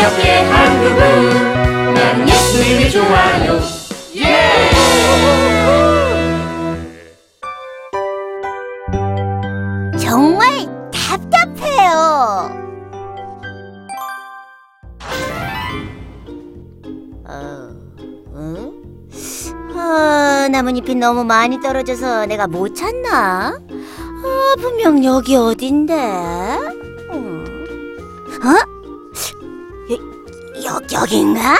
우리 함께 한 그분 나는 예수님이 좋아요 예! 정말 답답해요. 어, 응? 아, 나뭇잎이 너무 많이 떨어져서 내가 못 찾나? 아, 분명 여기 어딘데? 음. 어? 여, 여, 여긴가?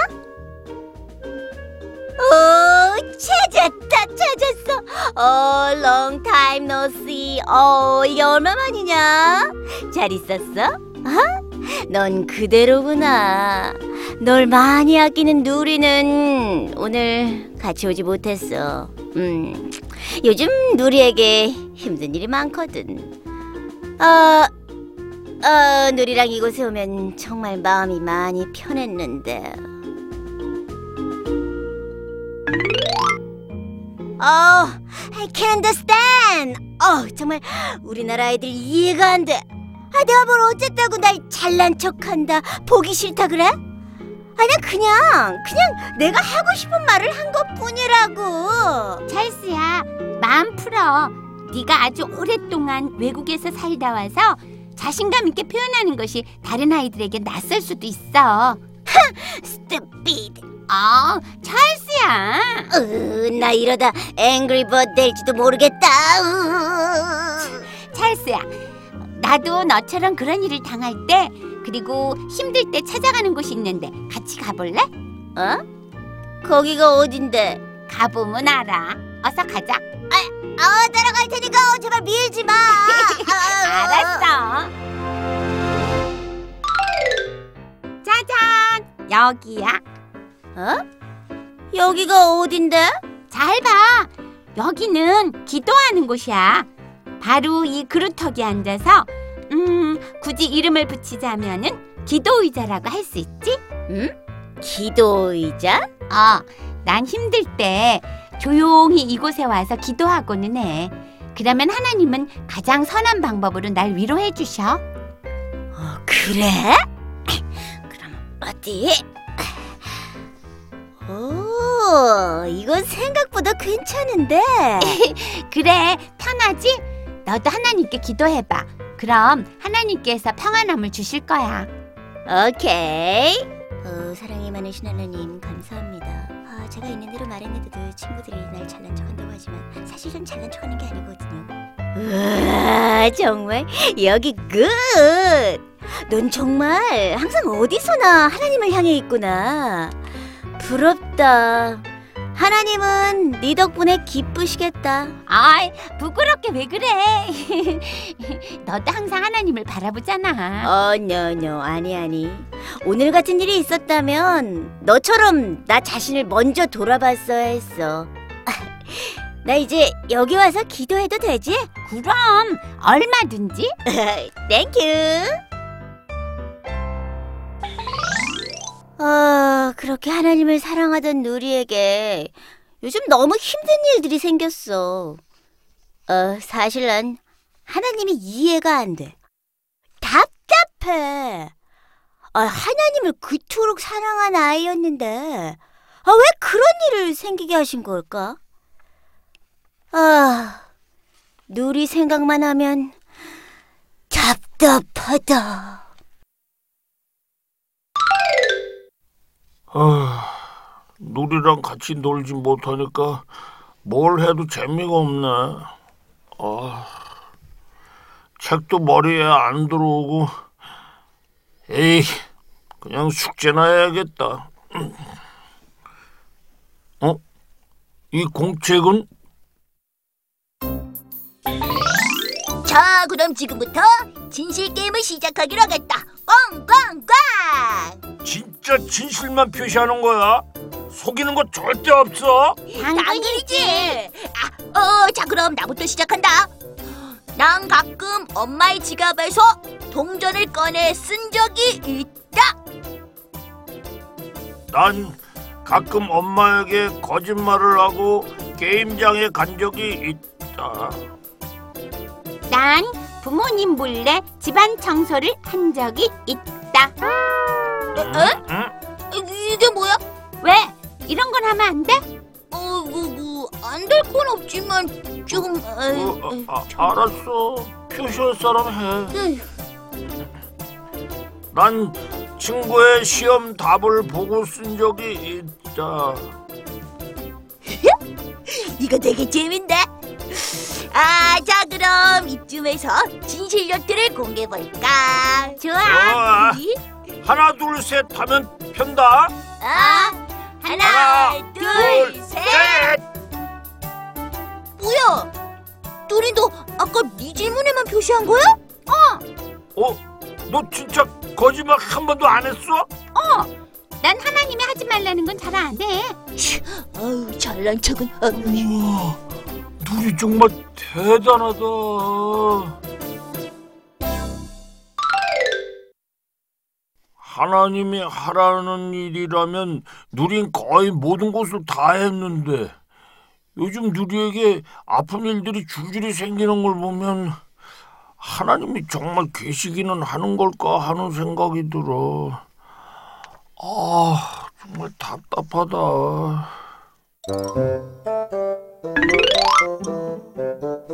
오, 찾았다, 찾았어. 어, long time no see. 어, 이게 얼마만이냐? 잘 있었어? 어? 넌 그대로구나. 널 많이 아끼는 누리는 오늘 같이 오지 못했어. 음, 요즘 누리에게 힘든 일이 많거든. 아, 어, 누리랑 이곳에 오면 정말 마음이 많이 편했는데. 어, can't understand. 어, 정말 우리나라 아이들 이해가 안 돼. 아, 내가 뭘 어쨌다고 날 잘난 척한다, 보기 싫다 그래? 아니야, 그냥 그냥 내가 하고 싶은 말을 한 것뿐이라고. 찰스야, 마음 풀어. 네가 아주 오랫동안 외국에서 살다 와서 자신감 있게 표현하는 것이 다른 아이들에게 낯설 수도 있어. Stupid. 어, 찰스야. 으, 나 이러다 Bird 될지도 모르겠다. 으. 찰스야, 나도 너처럼 그런 일을 당할 때 그리고 힘들 때 찾아가는 곳이 있는데 같이 가볼래? 어? 거기가 어딘데? 가보면 알아. 어서 가자. 어, 따라갈 테니까 제발 밀지 마. 아, 알았어. 짜잔, 여기야. 어? 여기가 어딘데? 잘 봐. 여기는 기도하는 곳이야. 바로 이 그루터기에 앉아서 음, 굳이 이름을 붙이자면은 기도 의자라고 할 수 있지? 응? 기도 의자? 어, 난 힘들 때 조용히 이곳에 와서 기도하고는 해. 그러면 하나님은 가장 선한 방법으로 날 위로해 주셔. 어, 그래? 그럼 어디? 오, 이건 생각보다 괜찮은데. 그래, 편하지? 너도 하나님께 기도해봐. 그럼 하나님께서 평안함을 주실 거야. 오케이. 어, 사랑이 많으신 하나님 감사합니다. 아, 제가 있는 대로 말했는데도 친구들이 날 잘난 척한다고 하지만 사실은 잘난 척하는 게 아니거든요. 우와, 정말 여기 good. 넌 정말 항상 어디서나 하나님을 향해 있구나. 부럽다. 하나님은 네 덕분에 기쁘시겠다. 아이, 부끄럽게 왜 그래? 너도 항상 하나님을 바라보잖아. 어, no, 아니, 아니. 오늘 같은 일이 있었다면 너처럼 나 자신을 먼저 돌아봤어야 했어. 나 이제 여기 와서 기도해도 되지? 그럼 얼마든지. Thank you. 아, 그렇게 하나님을 사랑하던 누리에게 요즘 너무 힘든 일들이 생겼어. 어, 사실 난 하나님이 이해가 안 돼. 답답해. 아, 하나님을 그토록 사랑한 아이였는데, 아, 왜 그런 일을 생기게 하신 걸까? 아, 누리 생각만 하면 답답하다. 아, 누리랑 같이 놀지 못하니까 뭘 해도 재미가 없네. 아, 책도 머리에 안 들어오고, 에이, 그냥 숙제나 해야겠다. 어? 이 공책은? 자, 그럼 지금부터 진실 게임을 시작하기로 하겠다. 꽝꽝꽝! 진짜 진실만 표시하는 거야? 속이는 거 절대 없어? 당근이지. 아, 어, 자, 그럼 나부터 시작한다. 난 가끔 엄마의 지갑에서 동전을 꺼내 쓴 적이 있다. 난 가끔 엄마에게 거짓말을 하고 게임장에 간 적이 있다. 난 부모님 몰래 집안 청소를 한 적이 있다. 응? 이게 뭐야? 왜? 이런 건 하면 안 돼? 어, 뭐안 될 건 없지만 좀 어, 아, 아, 알았어. 표시할 사람 해. 난 친구의 시험 답을 보고 쓴 적이 있다. 이거 되게 재밌네. 아, 자 그럼 이쯤에서 진실력들을 공개해 볼까? 좋아. 좋아. 우리 하나 둘 셋 하면 편다. 아, 하나, 하나, 둘, 둘, 셋. 셋. 뭐야? 둘이 너 아까 네 질문에만 표시한 거야? 어? 너 진짜 거짓말 한 번도 안 했어? 난 하나님이 하지 말라는 건 잘 안 해. 아유, 잘난 척은. 우와, 눈이 정말 대단하다. 하나님이 하라는 일이라면 누린 거의 모든 것을 다 했는데 요즘 누리에게 아픈 일들이 줄줄이 생기는 걸 보면 하나님이 정말 계시기는 하는 걸까 하는 생각이 들어. 아, 정말 답답하다.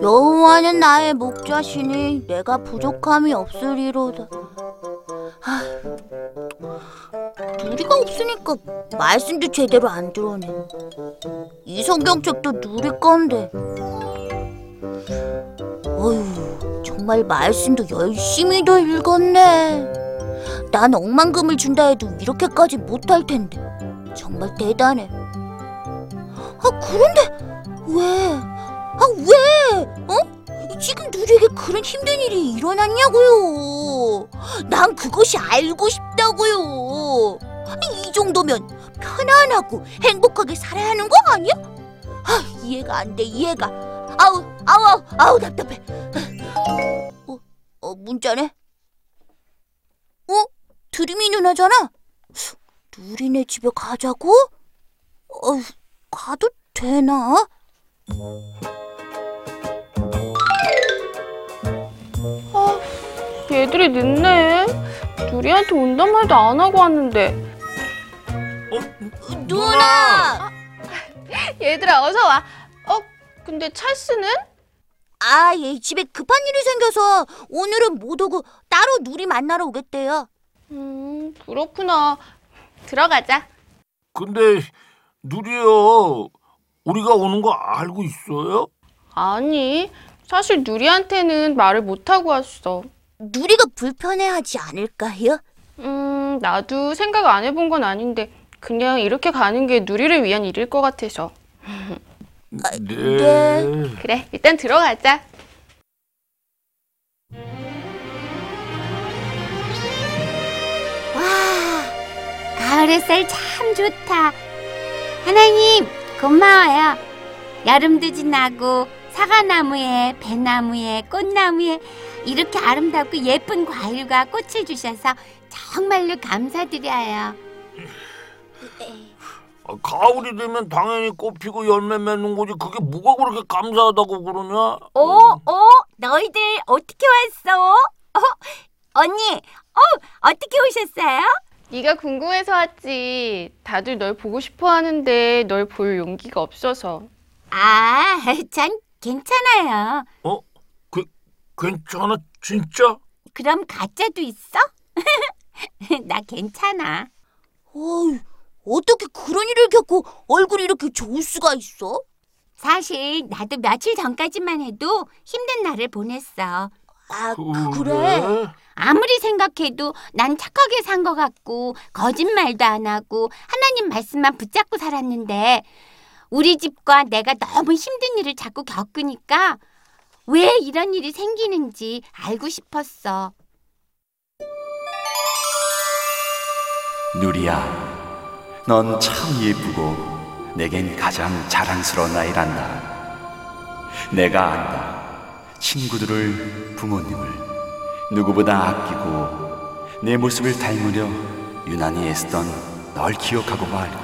여호와는 나의 목자시니 내가 부족함이 없으리로다. 누리가 없으니까 말씀도 제대로 안 들어네. 이 성경책도 누리 건데. 어휴, 정말 말씀도 열심히도 읽었네. 난 억만금을 준다 해도 이렇게까지 못할 텐데. 정말 대단해. 아, 그런데 왜? 아, 왜? 어? 지금 누리에게 그런 힘든 일이 일어났냐고요. 난 그것이 알고 싶다고요. 이 정도면 편안하고 행복하게 살아야 하는 거 아니야? 아, 이해가 안 돼, 이해가. 아우, 아우, 아우, 아우 답답해. 어, 어, 문자네? 어? 드림이 누나잖아? 누리네 집에 가자고? 어, 가도 되나? 얘들이 늦네. 누리한테 온단 말도 안 하고 왔는데. 어, 누나! 얘들아 어서 와. 어? 근데 찰스는? 아, 얘 집에 급한 일이 생겨서 오늘은 못 오고 따로 누리 만나러 오겠대요. 음 그렇구나. 들어가자. 근데 누리요, 우리가 오는 거 알고 있어요? 아니 사실 누리한테는 말을 못 하고 왔어. 누리가 불편해하지 않을까요? 음 나도 생각 안 해본 건 아닌데 그냥 이렇게 가는 게 누리를 위한 일일 것 같아서. 네. 네. 그래 일단 들어가자. 와, 가을 햇살 참 좋다. 하나님, 고마워요. 여름도 지나고 사과나무에 배나무에 꽃나무에 이렇게 아름답고 예쁜 과일과 꽃을 주셔서 정말로 감사드려요. 아, 가을이 되면 당연히 꽃 피고 열매 맺는 거지. 그게 뭐가 그렇게 감사하다고 그러냐? 오, 오, 너희들 어떻게 왔어? 어, 언니, 어, 어떻게 오셨어요? 네가 궁금해서 왔지. 다들 널 보고 싶어 하는데 널 볼 용기가 없어서. 아, 전 괜찮아요. 어? 그, 괜찮아, 진짜? 그럼 가짜도 있어? 나 괜찮아. 어이, 어떻게 그런 일을 겪고 얼굴이 이렇게 좋을 수가 있어? 사실 나도 며칠 전까지만 해도 힘든 날을 보냈어. 아, 그래? 아무리 생각해도 난 착하게 산 것 같고 거짓말도 안 하고 하나님 말씀만 붙잡고 살았는데 우리 집과 내가 너무 힘든 일을 자꾸 겪으니까 왜 이런 일이 생기는지 알고 싶었어. 누리야, 넌 참 예쁘고 내겐 가장 자랑스러운 아이란다. 내가 안다. 친구들을, 부모님을 누구보다 아끼고 내 모습을 닮으려 유난히 애쓰던 널 기억하고 말고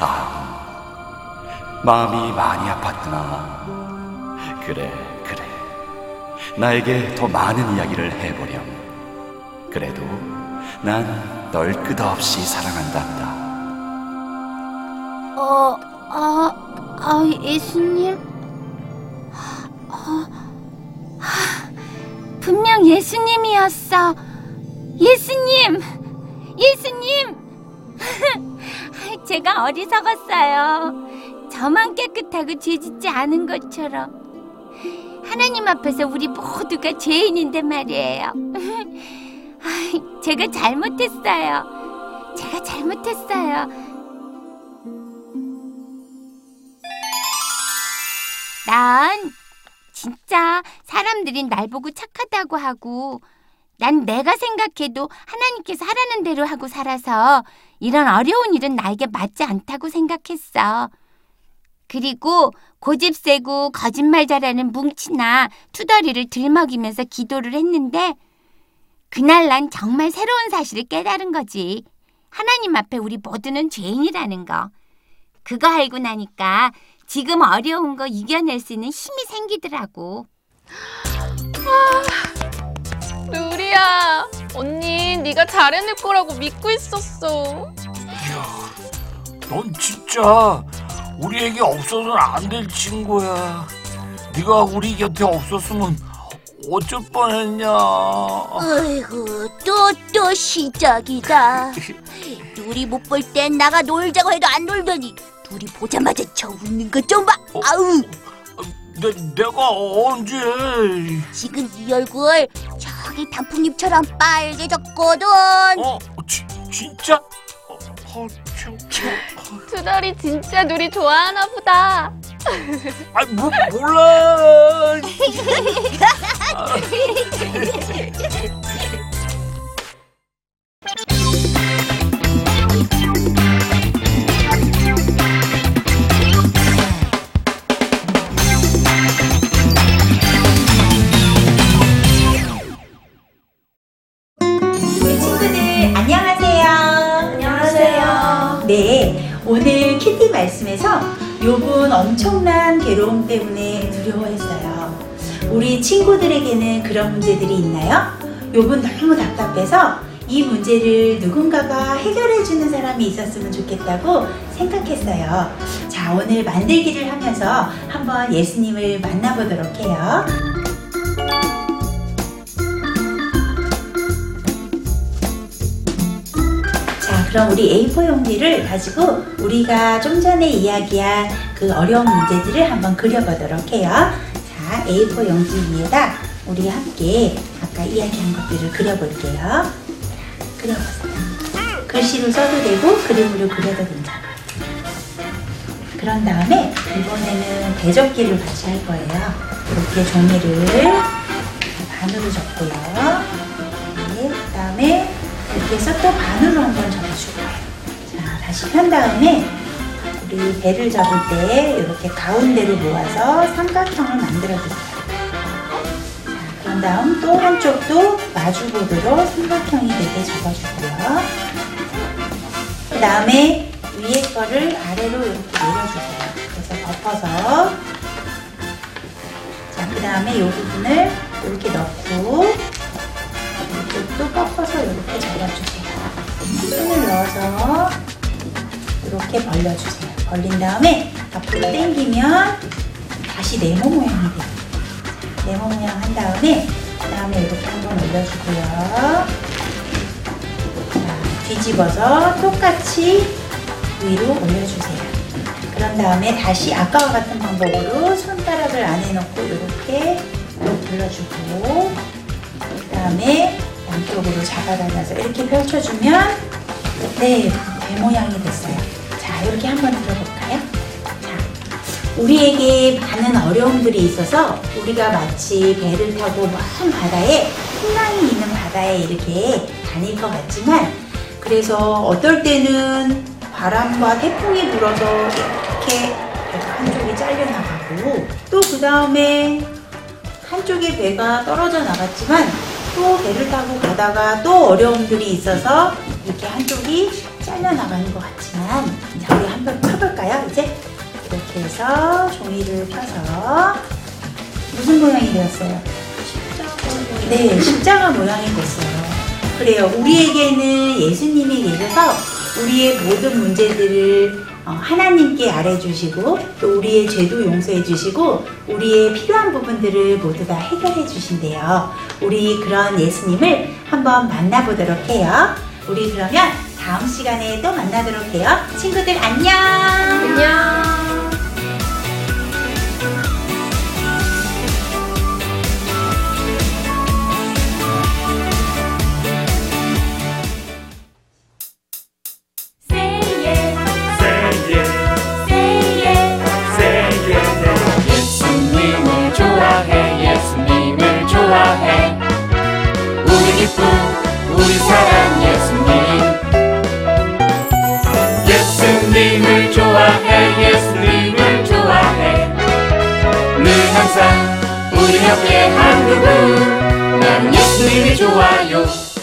아, 마음이 많이 아팠구나. 그래, 그래. 나에게 더 많은 이야기를 해보렴. 그래도 난 널 끝없이 사랑한단다. 어, 아, 아, 예수님. 어, 하, 분명 예수님이었어. 예수님, 예수님. 제가 어리석었어요. 저만 깨끗하고 죄짓지 않은 것처럼. 하나님 앞에서 우리 모두가 죄인인데 말이에요. 제가 잘못했어요. 제가 잘못했어요. 난 진짜 사람들이 날 보고 착하다고 하고 난 내가 생각해도 하나님께서 하라는 대로 하고 살아서 이런 어려운 일은 나에게 맞지 않다고 생각했어. 그리고 고집 세고 거짓말 잘하는 뭉치나 투덜이를 들먹이면서 기도를 했는데 그날 난 정말 새로운 사실을 깨달은 거지. 하나님 앞에 우리 모두는 죄인이라는 거. 그거 알고 나니까 지금 어려운 거 이겨낼 수 있는 힘이 생기더라고. 누리야, 언니 네가 잘해낼 거라고 믿고 있었어. 넌 진짜 우리에게 없어서는 안 될 친구야. 네가 우리 곁에 없었으면 어쩔 뻔했냐. 어이구 또또 시작이다. 둘이 못 볼 땐 나가 놀자고 해도 안 놀더니 둘이 보자마자 저 웃는 거 좀 봐. 어? 아우 내, 내가 언제? 지금 이 얼굴 저기 단풍잎처럼 빨개졌거든. 어, 지, 진짜? 어, 어, 참, 참. 투덜이 진짜 누리 좋아하나 보다. 아, 뭐, 몰라. 말씀에서 욥은 엄청난 괴로움 때문에 두려워했어요. 우리 친구들에게는 그런 문제들이 있나요? 욥은 너무 답답해서 이 문제를 누군가가 해결해 주는 사람이 있었으면 좋겠다고 생각했어요. 자, 오늘 만들기를 하면서 한번 예수님을 만나보도록 해요. 그럼 우리 A4 용지를 가지고 우리가 좀 전에 이야기한 그 어려운 문제들을 한번 그려보도록 해요. 자, A4 용지 위에다 우리 함께 아까 이야기한 것들을 그려볼게요. 자, 그려보세요. 글씨로 써도 되고 그림으로 그려도 괜찮아요. 그런 다음에 이번에는 대접기를 같이 할 거예요. 이렇게 종이를 반으로 접고요. 네, 그 다음에 이렇게 해서 또 반으로 한번 접어줄 거예요. 자, 다시 편 다음에 우리 배를 접을 때 이렇게 가운데로 모아서 삼각형을 만들어 주세요. 자, 그런 다음 또 한쪽도 마주보드로 삼각형이 되게 접어주고요. 그 다음에 위에 거를 아래로 이렇게 내려주세요. 그래서 덮어서 자, 그 다음에 이 부분을 이렇게 넣고 이쪽도 꺾어서 이렇게 접어주세요. 손을 넣어서 이렇게 벌려주세요. 벌린 다음에 앞으로 당기면 다시 네모 모양이 돼요. 네모 모양 한 다음에 그 다음에 이렇게 한번 올려주고요. 자, 뒤집어서 똑같이 위로 올려주세요. 그런 다음에 다시 아까와 같은 방법으로 손가락을 안에 넣고 이렇게 돌려주고 그 다음에 양쪽으로 잡아당겨서 이렇게 펼쳐주면 네, 배 모양이 됐어요. 자, 이렇게 한번 들어볼까요? 자, 우리에게 많은 어려움들이 있어서 우리가 마치 배를 타고 먼 바다에 풍랑이 있는 바다에 이렇게 다닐 것 같지만 그래서 어떨 때는 바람과 태풍이 불어서 이렇게 배가 한쪽이 잘려나가고 또 그 다음에 한쪽의 배가 떨어져 나갔지만 또 배를 타고 가다가 또 어려움들이 있어서 이렇게 한쪽이 잘려나가는 것 같지만 자 우리 한번 펴볼까요 이제 이렇게 해서 종이를 펴서 무슨 모양이 되었어요? 네 십자가 모양이 됐어요 그래요. 우리에게는 예수님이 계셔서 우리의 모든 문제들을 어, 하나님께 아뢰주시고 또 우리의 죄도 용서해 주시고 우리의 필요한 부분들을 모두 다 해결해 주신대요. 우리 그런 예수님을 한번 만나보도록 해요. 우리 그러면 다음 시간에 또 만나도록 해요. 친구들 안녕. 안녕. 우리 옆에 한 그분 나는 예수님이 좋아요. 예